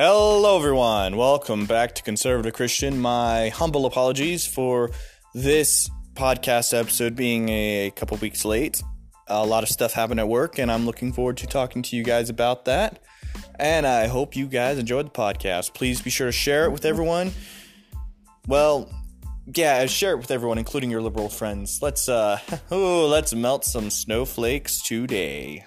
Hello, everyone. Welcome back to Conservative Christian. My humble apologies for this podcast episode being a couple weeks late. A lot of stuff happened at work, and I'm looking forward to talking to you guys about that. And I hope you guys enjoyed the podcast. Please be sure to share it with everyone. Well, yeah, share it with everyone, including your liberal friends. Let's uh, oh, let's melt some snowflakes today.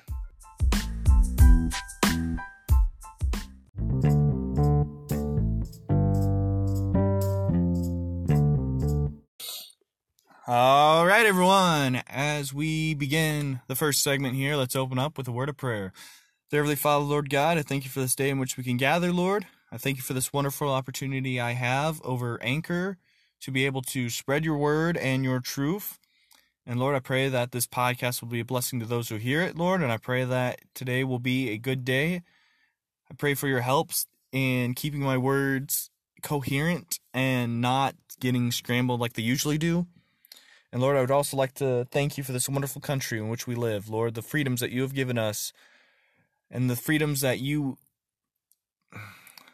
All right, everyone. As we begin the first segment here, let's open up with a word of prayer. Dear Heavenly Father, Lord God, I thank you for this day in which we can gather, Lord. I thank you for this wonderful opportunity I have over Anchor to be able to spread your word and your truth. And Lord, I pray that this podcast will be a blessing to those who hear it, Lord. And I pray that today will be a good day. I pray for your helps in keeping my words coherent and not getting scrambled like they usually do. And Lord, I would also like to thank you for this wonderful country in which we live, Lord, the freedoms that you have given us and the freedoms that you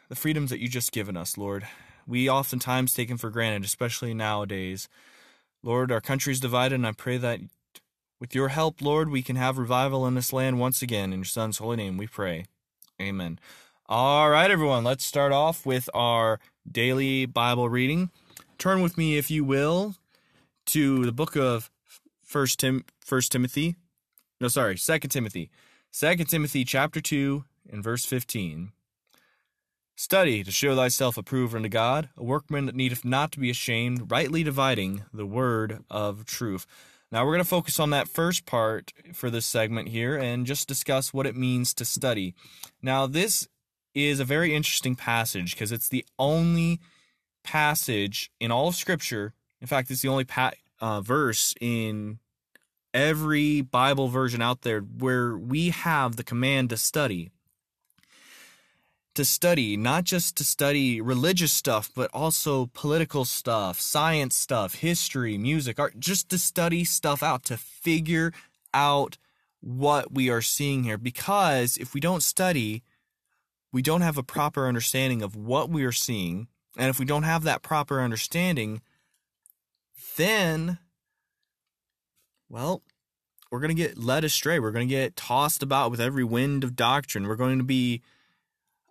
the freedoms that you just given us, Lord. We oftentimes take them for granted, especially nowadays. Lord, our country is divided, and I pray that with your help, Lord, we can have revival in this land once again. In your Son's holy name we pray. Amen. All right, everyone, let's start off with our daily Bible reading. Turn with me, if you will, to the book of First Tim First Timothy. No, sorry, Second Timothy. Second Timothy chapter two and verse fifteen. Study to show thyself approved unto God, a workman that needeth not to be ashamed, rightly dividing the word of truth. Now we're going to focus on that first part for this segment here and just discuss what it means to study. Now this is a very interesting passage because it's the only passage in all of Scripture in fact, it's the only uh, verse in every Bible version out there where we have the command to study. To study, not just to study religious stuff, but also political stuff, science stuff, history, music, art, just to study stuff out, to figure out what we are seeing here. Because if we don't study, we don't have a proper understanding of what we are seeing. And if we don't have that proper understanding, then, well, we're going to get led astray. We're going to get tossed about with every wind of doctrine. We're going to be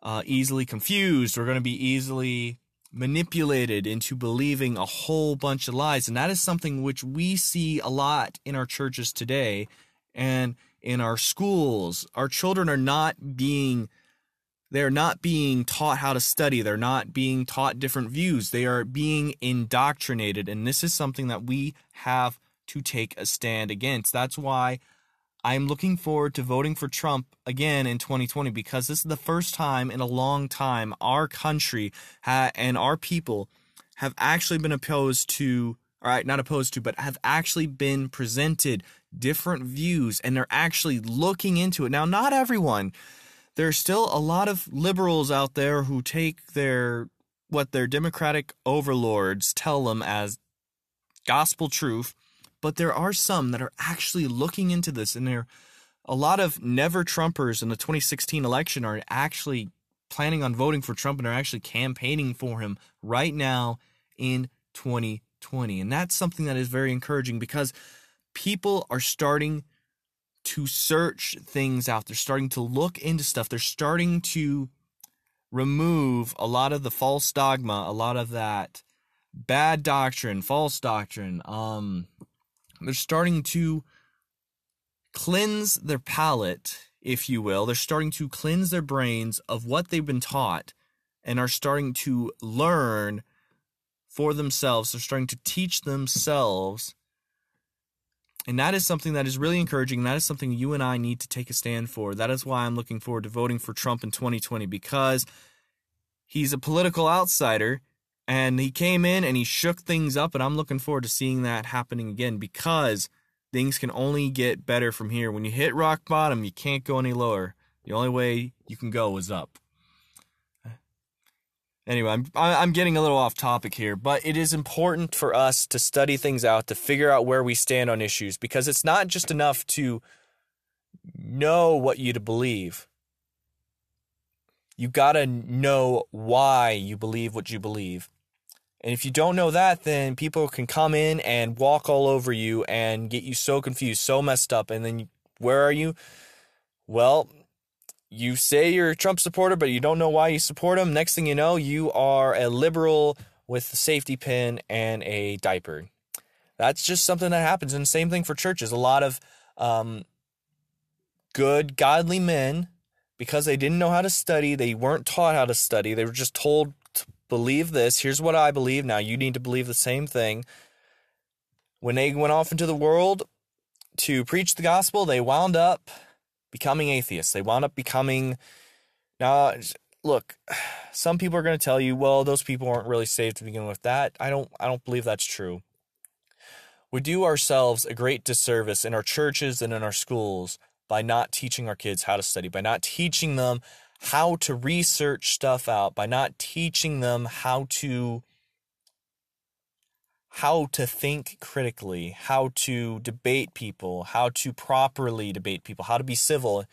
uh, easily confused. We're going to be easily manipulated into believing a whole bunch of lies. And that is something which we see a lot in our churches today and in our schools. Our children are not being they're not being taught how to study. They're not being taught different views. They are being indoctrinated. And this is something that we have to take a stand against. That's why I'm looking forward to voting for Trump again in 2020 because this is the first time in a long time our country ha- and our people have actually been opposed to, all right, not opposed to, but have actually been presented different views and they're actually looking into it. Now, not everyone there's still a lot of liberals out there who take their what their democratic overlords tell them as gospel truth but there are some that are actually looking into this and there a lot of never trumpers in the 2016 election are actually planning on voting for Trump and are actually campaigning for him right now in 2020 and that's something that is very encouraging because people are starting to search things out. They're starting to look into stuff. They're starting to remove a lot of the false dogma, a lot of that bad doctrine, false doctrine. Um, they're starting to cleanse their palate, if you will. They're starting to cleanse their brains of what they've been taught and are starting to learn for themselves. They're starting to teach themselves and that is something that is really encouraging. That is something you and I need to take a stand for. That is why I'm looking forward to voting for Trump in 2020 because he's a political outsider and he came in and he shook things up. And I'm looking forward to seeing that happening again because things can only get better from here. When you hit rock bottom, you can't go any lower. The only way you can go is up. Anyway, I'm I'm getting a little off topic here, but it is important for us to study things out to figure out where we stand on issues because it's not just enough to know what you to believe. You got to know why you believe what you believe. And if you don't know that, then people can come in and walk all over you and get you so confused, so messed up. And then where are you? Well, you say you're a Trump supporter, but you don't know why you support him. Next thing you know, you are a liberal with a safety pin and a diaper. That's just something that happens. And same thing for churches. A lot of um, good, godly men, because they didn't know how to study, they weren't taught how to study, they were just told to believe this. Here's what I believe. Now you need to believe the same thing. When they went off into the world to preach the gospel, they wound up becoming atheists. They wound up becoming. Now, look, some people are going to tell you, well, those people aren't really saved to begin with. That I don't. I don't believe that's true. We do ourselves a great disservice in our churches and in our schools by not teaching our kids how to study, by not teaching them how to research stuff out, by not teaching them how to how to think critically, how to debate people, how to properly debate people, how to be civil.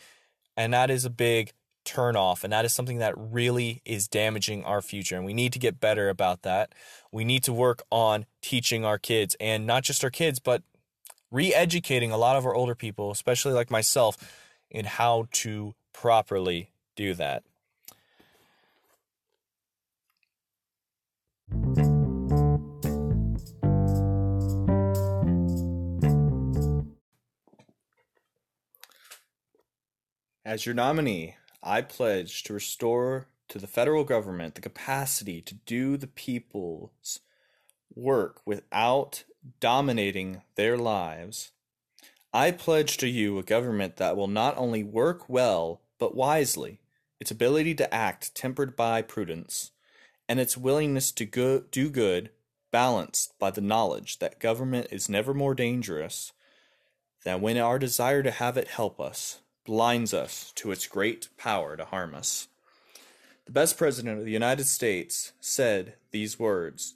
And that is a big turn off. And that is something that really is damaging our future. And we need to get better about that. We need to work on teaching our kids and not just our kids, but re educating a lot of our older people, especially like myself, in how to properly do that. As your nominee, I pledge to restore to the federal government the capacity to do the people's work without dominating their lives. I pledge to you a government that will not only work well, but wisely, its ability to act tempered by prudence, and its willingness to go- do good balanced by the knowledge that government is never more dangerous than when our desire to have it help us blinds us to its great power to harm us. The best president of the United States said these words.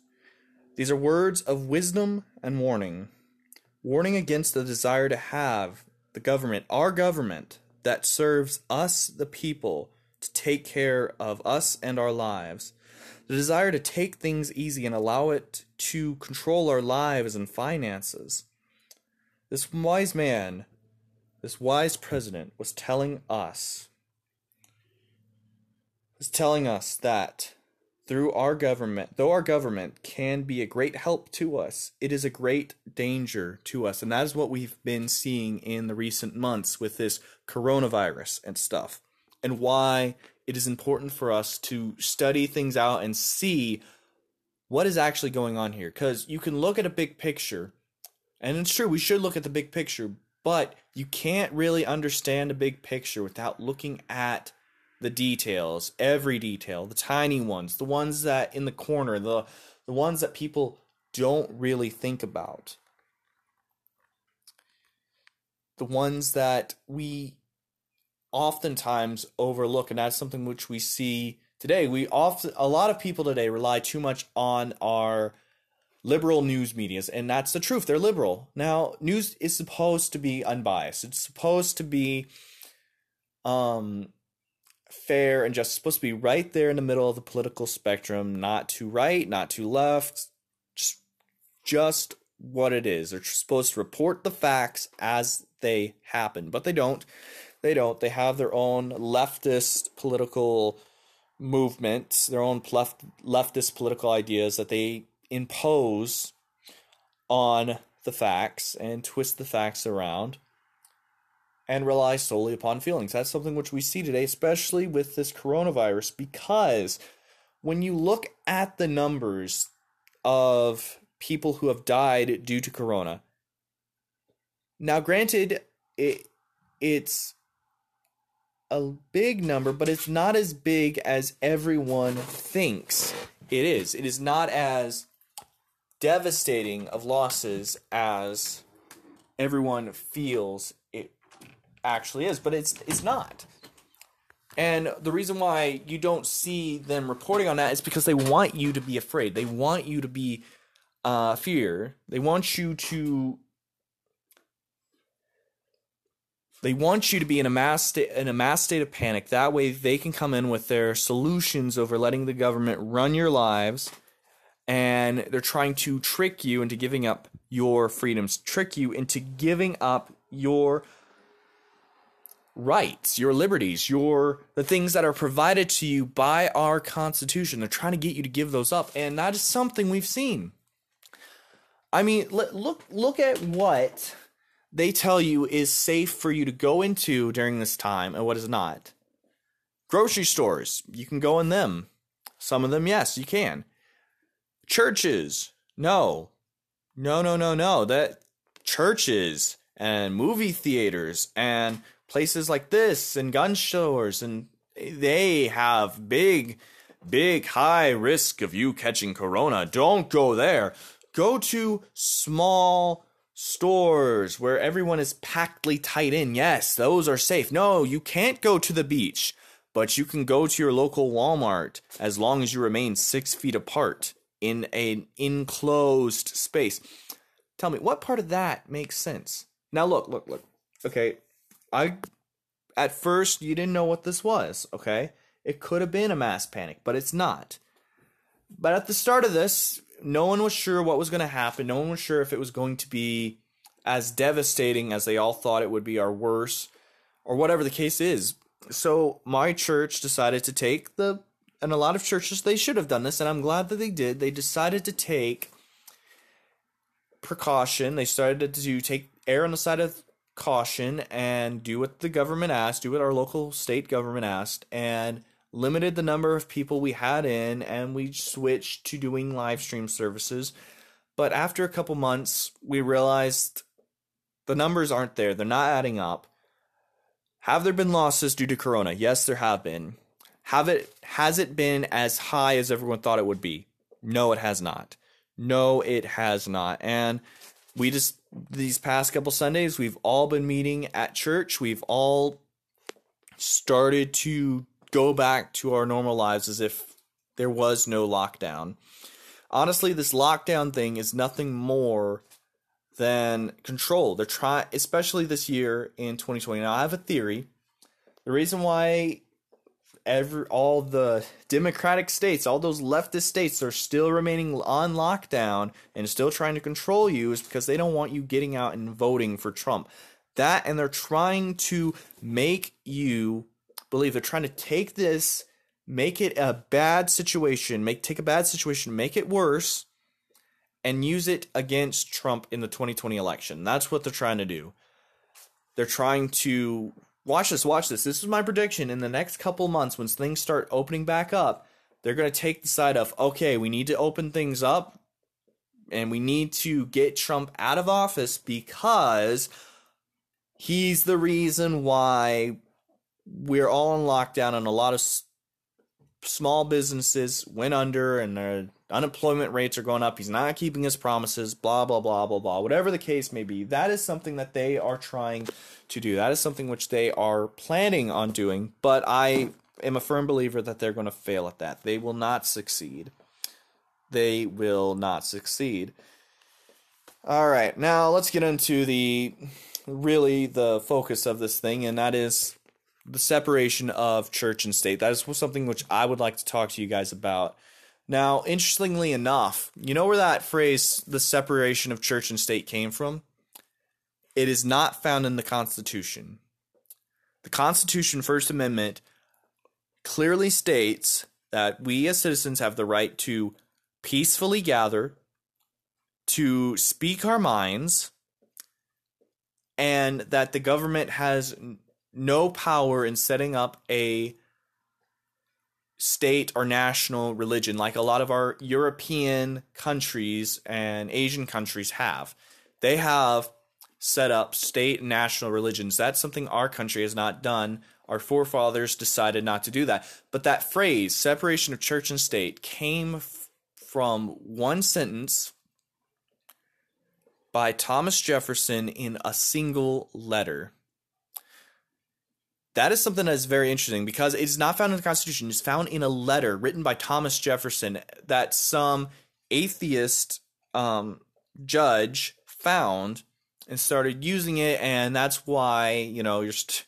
These are words of wisdom and warning. Warning against the desire to have the government, our government, that serves us, the people, to take care of us and our lives. The desire to take things easy and allow it to control our lives and finances. This wise man this wise president was telling us was telling us that through our government, though our government can be a great help to us, it is a great danger to us. And that is what we've been seeing in the recent months with this coronavirus and stuff. And why it is important for us to study things out and see what is actually going on here. Because you can look at a big picture, and it's true, we should look at the big picture, but you can't really understand a big picture without looking at the details, every detail, the tiny ones, the ones that in the corner, the the ones that people don't really think about. The ones that we oftentimes overlook and that's something which we see today. We often a lot of people today rely too much on our liberal news medias, and that's the truth. They're liberal. Now, news is supposed to be unbiased. It's supposed to be um fair and just supposed to be right there in the middle of the political spectrum, not too right, not too left, just just what it is. They're supposed to report the facts as they happen, but they don't. They don't. They have their own leftist political movements, their own left leftist political ideas that they impose on the facts and twist the facts around and rely solely upon feelings. That's something which we see today, especially with this coronavirus, because when you look at the numbers of people who have died due to corona, now granted, it it's a big number, but it's not as big as everyone thinks it is. It is not as devastating of losses as everyone feels it actually is, but it's it's not. And the reason why you don't see them reporting on that is because they want you to be afraid. They want you to be uh, fear. They want you to They want you to be in a mass state, in a mass state of panic. That way, they can come in with their solutions over letting the government run your lives, and they're trying to trick you into giving up your freedoms, trick you into giving up your rights, your liberties, your the things that are provided to you by our Constitution. They're trying to get you to give those up, and that is something we've seen. I mean, look look at what they tell you is safe for you to go into during this time and what is not. Grocery stores, you can go in them. Some of them, yes, you can. Churches, no. No, no, no, no. That churches and movie theaters and places like this and gun stores and they have big big high risk of you catching corona. Don't go there. Go to small stores where everyone is packedly tight in. Yes, those are safe. No, you can't go to the beach, but you can go to your local Walmart as long as you remain six feet apart in an enclosed space. Tell me, what part of that makes sense? Now, look, look, look. Okay, I. At first, you didn't know what this was, okay? It could have been a mass panic, but it's not. But at the start of this, no one was sure what was going to happen. No one was sure if it was going to be as devastating as they all thought it would be, or worse, or whatever the case is. So my church decided to take the, and a lot of churches they should have done this, and I'm glad that they did. They decided to take precaution. They started to take air on the side of caution and do what the government asked, do what our local state government asked, and limited the number of people we had in and we switched to doing live stream services. But after a couple months, we realized the numbers aren't there. They're not adding up. Have there been losses due to corona? Yes, there have been. Have it has it been as high as everyone thought it would be? No, it has not. No, it has not. And we just these past couple Sundays, we've all been meeting at church. We've all started to go back to our normal lives as if there was no lockdown. Honestly, this lockdown thing is nothing more than control. They're trying, especially this year in 2020. Now, I have a theory. The reason why every all the democratic states, all those leftist states are still remaining on lockdown and still trying to control you is because they don't want you getting out and voting for Trump. That and they're trying to make you believe they're trying to take this, make it a bad situation, make take a bad situation, make it worse, and use it against Trump in the 2020 election. That's what they're trying to do. They're trying to watch this, watch this. This is my prediction. In the next couple months, when things start opening back up, they're going to take the side of, okay, we need to open things up and we need to get Trump out of office because he's the reason why we're all in lockdown and a lot of small businesses went under and their unemployment rates are going up. He's not keeping his promises, blah, blah, blah, blah, blah. Whatever the case may be, that is something that they are trying to do. That is something which they are planning on doing, but I am a firm believer that they're going to fail at that. They will not succeed. They will not succeed. All right, now let's get into the really the focus of this thing, and that is the separation of church and state. That is something which I would like to talk to you guys about. Now, interestingly enough, you know where that phrase, the separation of church and state, came from? It is not found in the Constitution. The Constitution, First Amendment, clearly states that we as citizens have the right to peacefully gather, to speak our minds, and that the government has no power in setting up a state or national religion like a lot of our European countries and Asian countries have. They have set up state and national religions. That's something our country has not done. Our forefathers decided not to do that. But that phrase, separation of church and state, came f- from one sentence by Thomas Jefferson in a single letter that is something that is very interesting because it's not found in the Constitution. It's found in a letter written by Thomas Jefferson that some atheist um, judge found and started using it, and that's why you know you're st-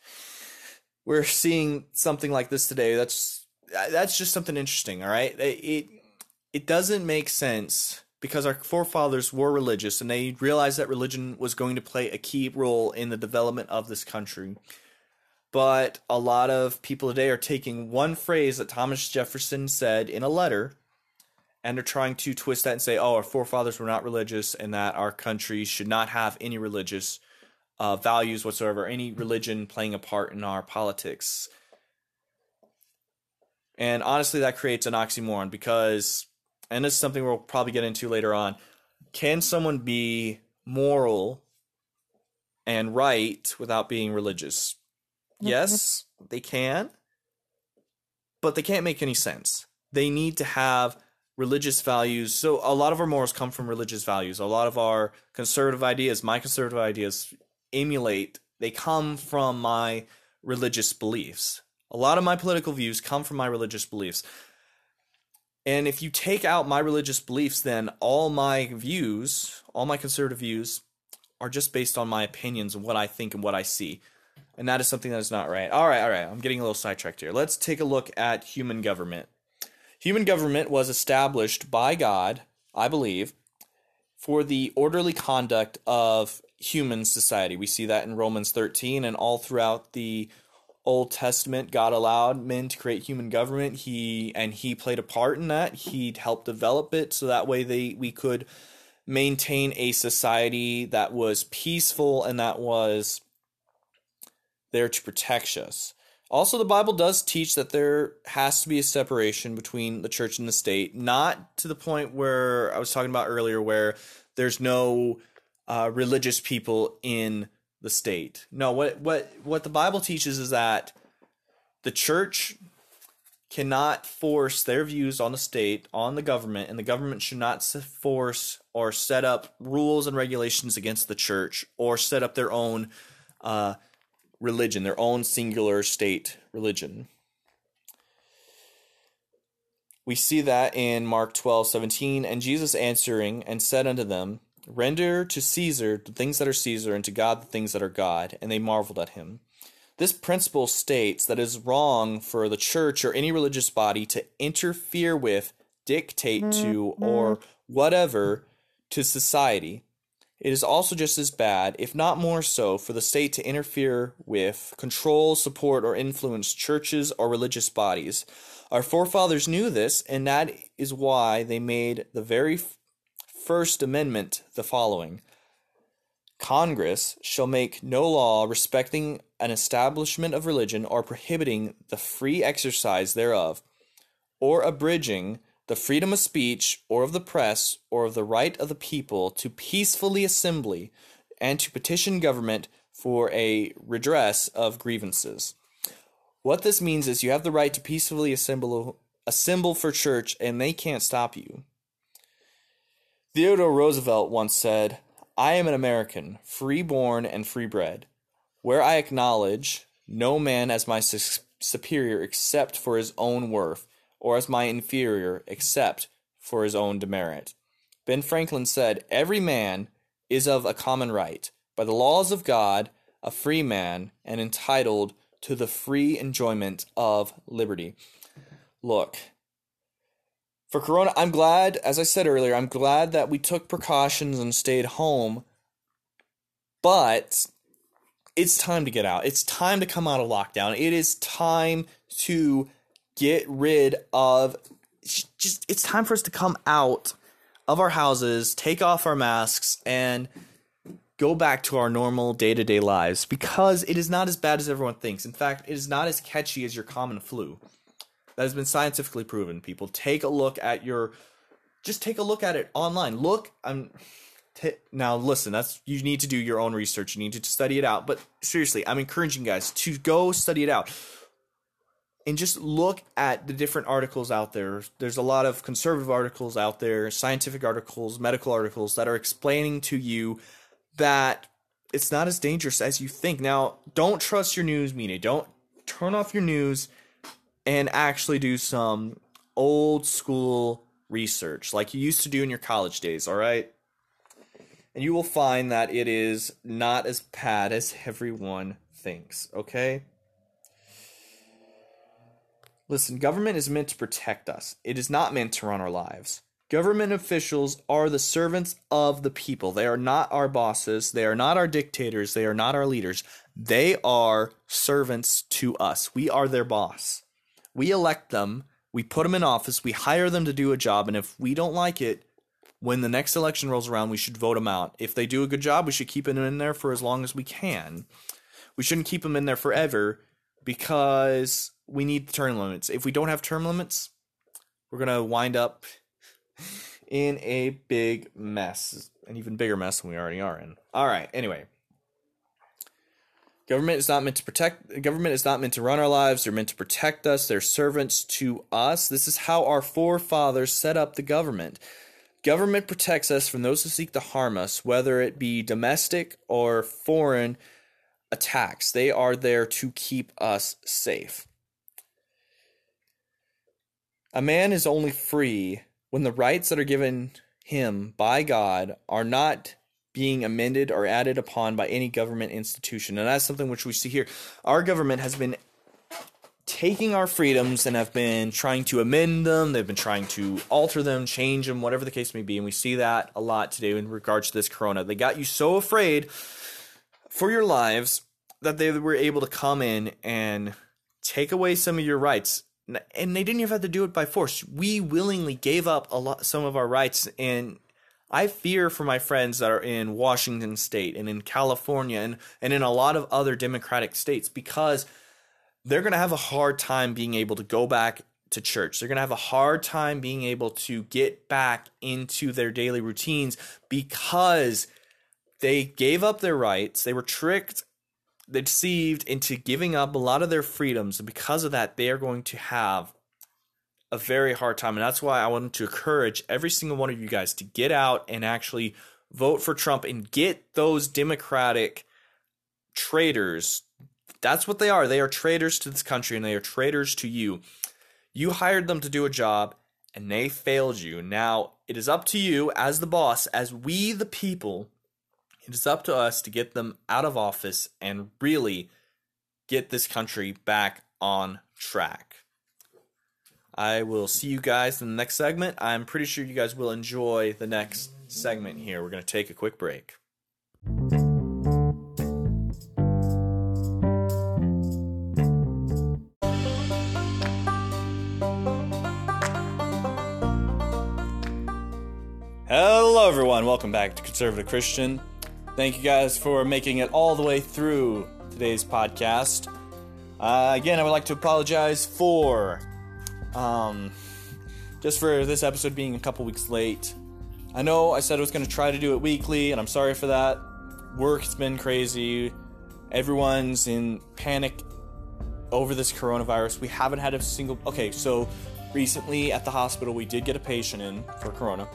we're seeing something like this today. That's that's just something interesting. All right, it, it doesn't make sense because our forefathers were religious and they realized that religion was going to play a key role in the development of this country. But a lot of people today are taking one phrase that Thomas Jefferson said in a letter and they're trying to twist that and say, oh, our forefathers were not religious and that our country should not have any religious uh, values whatsoever, any religion playing a part in our politics. And honestly, that creates an oxymoron because, and this is something we'll probably get into later on, can someone be moral and right without being religious? Yes, mm-hmm. they can, but they can't make any sense. They need to have religious values. So a lot of our morals come from religious values. A lot of our conservative ideas, my conservative ideas, emulate, they come from my religious beliefs. A lot of my political views come from my religious beliefs. And if you take out my religious beliefs, then all my views, all my conservative views, are just based on my opinions and what I think and what I see. And that is something that is not right. All right, all right. I'm getting a little sidetracked here. Let's take a look at human government. Human government was established by God, I believe, for the orderly conduct of human society. We see that in Romans 13 and all throughout the Old Testament, God allowed men to create human government. He and he played a part in that. He helped develop it so that way they we could maintain a society that was peaceful and that was there to protect us. Also, the Bible does teach that there has to be a separation between the church and the state, not to the point where I was talking about earlier, where there's no uh, religious people in the state. No, what what what the Bible teaches is that the church cannot force their views on the state, on the government, and the government should not force or set up rules and regulations against the church or set up their own uh, religion, their own singular state religion. We see that in Mark 12, 17. And Jesus answering and said unto them, Render to Caesar the things that are Caesar, and to God the things that are God. And they marveled at him. This principle states that it is wrong for the church or any religious body to interfere with, dictate to, or mm-hmm. whatever to society it is also just as bad, if not more so, for the state to interfere with, control, support, or influence churches or religious bodies. Our forefathers knew this, and that is why they made the very First Amendment the following Congress shall make no law respecting an establishment of religion or prohibiting the free exercise thereof, or abridging the freedom of speech or of the press or of the right of the people to peacefully assembly and to petition government for a redress of grievances. What this means is you have the right to peacefully assemble assemble for church and they can't stop you. Theodore Roosevelt once said, I am an American, free born and free bred, where I acknowledge no man as my superior except for his own worth or as my inferior, except for his own demerit. Ben Franklin said, Every man is of a common right, by the laws of God, a free man, and entitled to the free enjoyment of liberty. Look, for Corona, I'm glad, as I said earlier, I'm glad that we took precautions and stayed home, but it's time to get out. It's time to come out of lockdown. It is time to get rid of just it's time for us to come out of our houses, take off our masks and go back to our normal day-to-day lives because it is not as bad as everyone thinks. In fact, it is not as catchy as your common flu. That has been scientifically proven. People take a look at your just take a look at it online. Look, um, I'm t- now listen, that's you need to do your own research. You need to study it out. But seriously, I'm encouraging you guys to go study it out and just look at the different articles out there. There's a lot of conservative articles out there, scientific articles, medical articles that are explaining to you that it's not as dangerous as you think. Now, don't trust your news media. Don't turn off your news and actually do some old school research like you used to do in your college days, all right? and you will find that it is not as bad as everyone thinks, okay? Listen, government is meant to protect us. It is not meant to run our lives. Government officials are the servants of the people. They are not our bosses. They are not our dictators. They are not our leaders. They are servants to us. We are their boss. We elect them. We put them in office. We hire them to do a job. And if we don't like it, when the next election rolls around, we should vote them out. If they do a good job, we should keep them in there for as long as we can. We shouldn't keep them in there forever because we need term limits. If we don't have term limits, we're going to wind up in a big mess, an even bigger mess than we already are in. All right, anyway. Government is not meant to protect government is not meant to run our lives, they're meant to protect us, they're servants to us. This is how our forefathers set up the government. Government protects us from those who seek to harm us, whether it be domestic or foreign attacks. They are there to keep us safe. A man is only free when the rights that are given him by God are not being amended or added upon by any government institution. And that's something which we see here. Our government has been taking our freedoms and have been trying to amend them. They've been trying to alter them, change them, whatever the case may be. And we see that a lot today in regards to this corona. They got you so afraid for your lives that they were able to come in and take away some of your rights and they didn't even have to do it by force. We willingly gave up a lot, some of our rights, and I fear for my friends that are in Washington State and in California and and in a lot of other Democratic states because they're going to have a hard time being able to go back to church. They're going to have a hard time being able to get back into their daily routines because they gave up their rights. They were tricked deceived into giving up a lot of their freedoms, and because of that, they are going to have a very hard time. And that's why I want to encourage every single one of you guys to get out and actually vote for Trump and get those Democratic traitors. That's what they are. They are traitors to this country and they are traitors to you. You hired them to do a job and they failed you. Now, it is up to you as the boss, as we the people, it is up to us to get them out of office and really get this country back on track. I will see you guys in the next segment. I'm pretty sure you guys will enjoy the next segment here. We're going to take a quick break. Hello, everyone. Welcome back to Conservative Christian. Thank you guys for making it all the way through today's podcast. Uh, again, I would like to apologize for um, just for this episode being a couple weeks late. I know I said I was going to try to do it weekly, and I'm sorry for that. Work's been crazy. Everyone's in panic over this coronavirus. We haven't had a single. Okay, so recently at the hospital, we did get a patient in for corona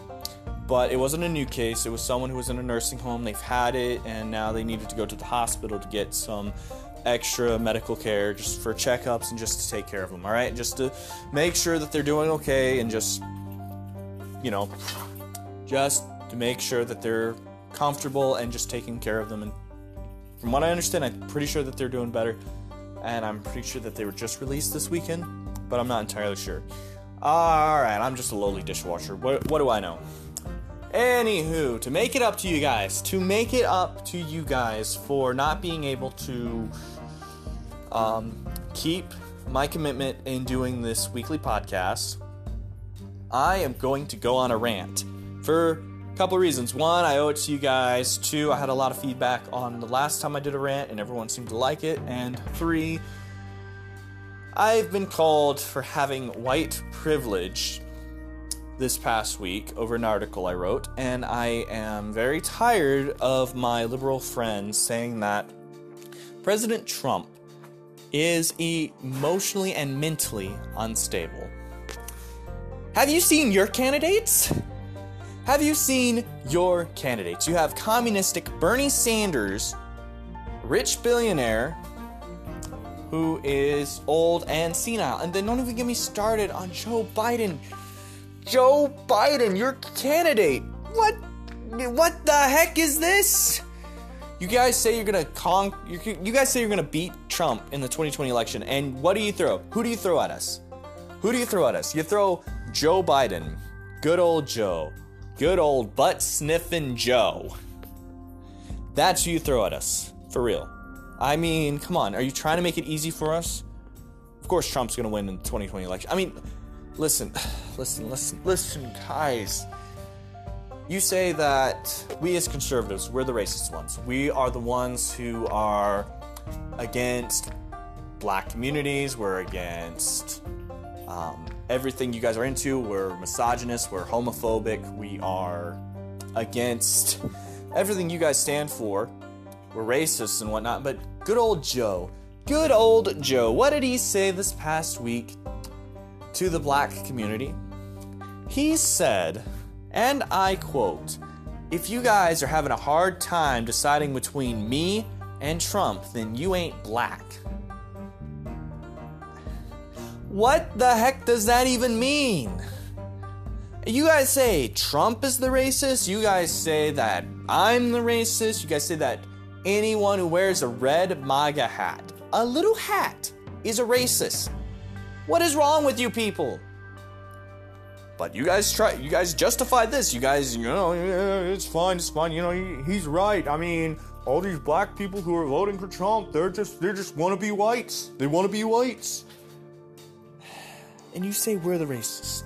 but it wasn't a new case. It was someone who was in a nursing home. They've had it, and now they needed to go to the hospital to get some extra medical care just for checkups and just to take care of them. All right, just to make sure that they're doing okay and just, you know, just to make sure that they're comfortable and just taking care of them. And from what I understand, I'm pretty sure that they're doing better, and I'm pretty sure that they were just released this weekend, but I'm not entirely sure. All right, I'm just a lowly dishwasher. What, what do I know? Anywho, to make it up to you guys, to make it up to you guys for not being able to um, keep my commitment in doing this weekly podcast, I am going to go on a rant for a couple of reasons. One, I owe it to you guys. Two, I had a lot of feedback on the last time I did a rant and everyone seemed to like it. And three, I've been called for having white privilege this past week over an article I wrote, and I am very tired of my liberal friends saying that President Trump is emotionally and mentally unstable. Have you seen your candidates? Have you seen your candidates? You have communistic Bernie Sanders, rich billionaire who is old and senile. And then don't even get me started on Joe Biden Joe Biden, your candidate. What? what the heck is this? You guys say you're gonna con. You guys say you're gonna beat Trump in the 2020 election, and what do you throw? Who do you throw at us? Who do you throw at us? You throw Joe Biden, good old Joe, good old butt sniffing Joe. That's who you throw at us, for real. I mean, come on, are you trying to make it easy for us? Of course, Trump's gonna win in the 2020 election. I mean, listen, listen, listen, listen, guys. You say that we as conservatives, we're the racist ones. We are the ones who are against black communities, we're against um, everything you guys are into. We're misogynist, we're homophobic, we are against everything you guys stand for. We're racist and whatnot, but good old Joe, good old Joe, what did he say this past week to the black community? He said, and I quote, if you guys are having a hard time deciding between me and Trump, then you ain't black. What the heck does that even mean? You guys say Trump is the racist. You guys say that I'm the racist. You guys say that anyone who wears a red MAGA hat, a little hat, is a racist. What is wrong with you people? But you guys try, you guys justify this. You guys, you know, yeah, it's fine, it's fine. You know, he, he's right. I mean, all these black people who are voting for Trump, they're just, they just want to be whites. They want to be whites. And you say we're the racists.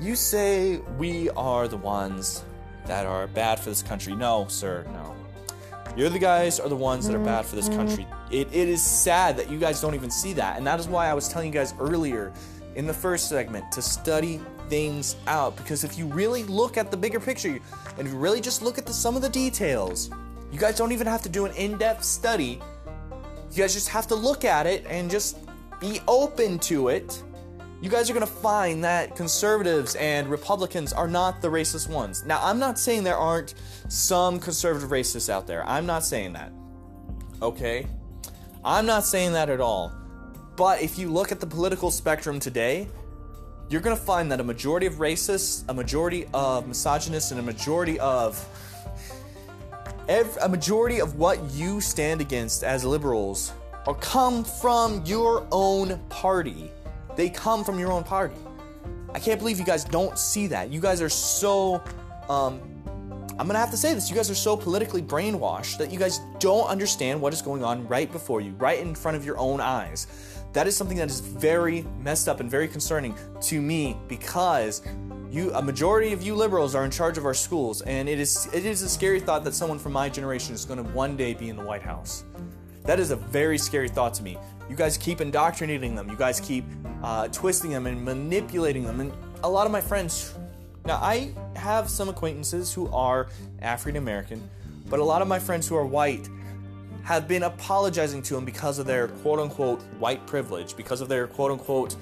You say we are the ones that are bad for this country. No, sir, no. You're the guys are the ones that are bad for this country. It, it is sad that you guys don't even see that. And that is why I was telling you guys earlier in the first segment to study things out because if you really look at the bigger picture and you really just look at the some of the details, you guys don't even have to do an in-depth study. You guys just have to look at it and just be open to it. You guys are going to find that conservatives and Republicans are not the racist ones. Now, I'm not saying there aren't some conservative racists out there. I'm not saying that. Okay? I'm not saying that at all. But if you look at the political spectrum today, you're going to find that a majority of racists, a majority of misogynists, and a majority of every, a majority of what you stand against as liberals are come from your own party. They come from your own party. I can't believe you guys don't see that. You guys are so um, I'm gonna have to say this. You guys are so politically brainwashed that you guys don't understand what is going on right before you, right in front of your own eyes. That is something that is very messed up and very concerning to me because you a majority of you liberals are in charge of our schools and it is it is a scary thought that someone from my generation is to one day be in the White House. That is a very scary thought to me. You guys keep indoctrinating them. You guys keep uh, twisting them and manipulating them. And a lot of my friends, now I have some acquaintances who are African American, but a lot of my friends who are white have been apologizing to him because of their quote unquote white privilege, because of their quote unquote,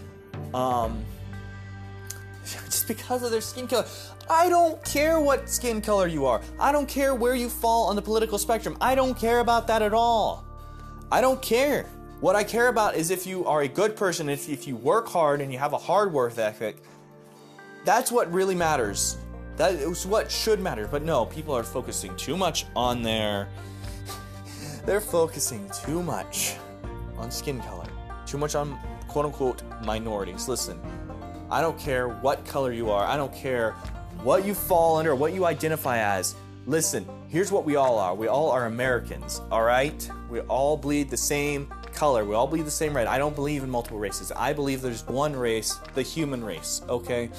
um, just because of their skin color. I don't care what skin color you are. I don't care where you fall on the political spectrum. I don't care about that at all. I don't care. What I care about is if you are a good person, if, if you work hard and you have a hard work ethic, that's what really matters. That is what should matter. But no, people are focusing too much on their they're focusing too much on skin color, too much on quote unquote minorities. Listen, I don't care what color you are, I don't care what you fall under, what you identify as. Listen, here's what we all are. We all are Americans, all right? We all bleed the same color. We all bleed the same red. I don't believe in multiple races. I believe there's one race, the human race, okay?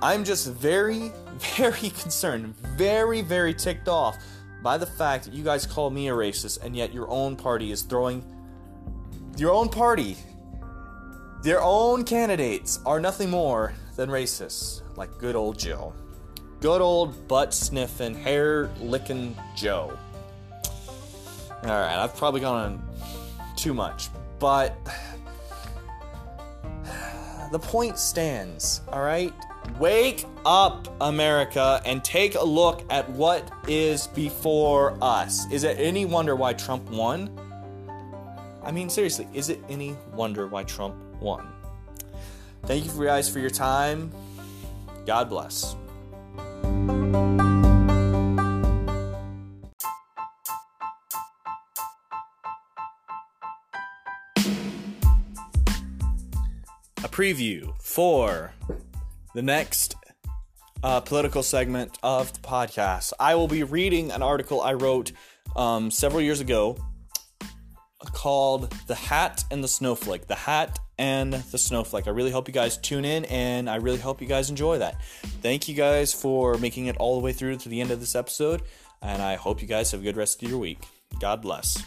I'm just very, very concerned, very, very ticked off by the fact that you guys call me a racist and yet your own party is throwing your own party their own candidates are nothing more than racists like good old joe good old butt sniffing hair licking joe all right i've probably gone on too much but the point stands all right Wake up, America, and take a look at what is before us. Is it any wonder why Trump won? I mean, seriously, is it any wonder why Trump won? Thank you guys for your time. God bless. Preview for the next uh, political segment of the podcast. I will be reading an article I wrote um, several years ago called The Hat and the Snowflake. The Hat and the Snowflake. I really hope you guys tune in and I really hope you guys enjoy that. Thank you guys for making it all the way through to the end of this episode, and I hope you guys have a good rest of your week. God bless.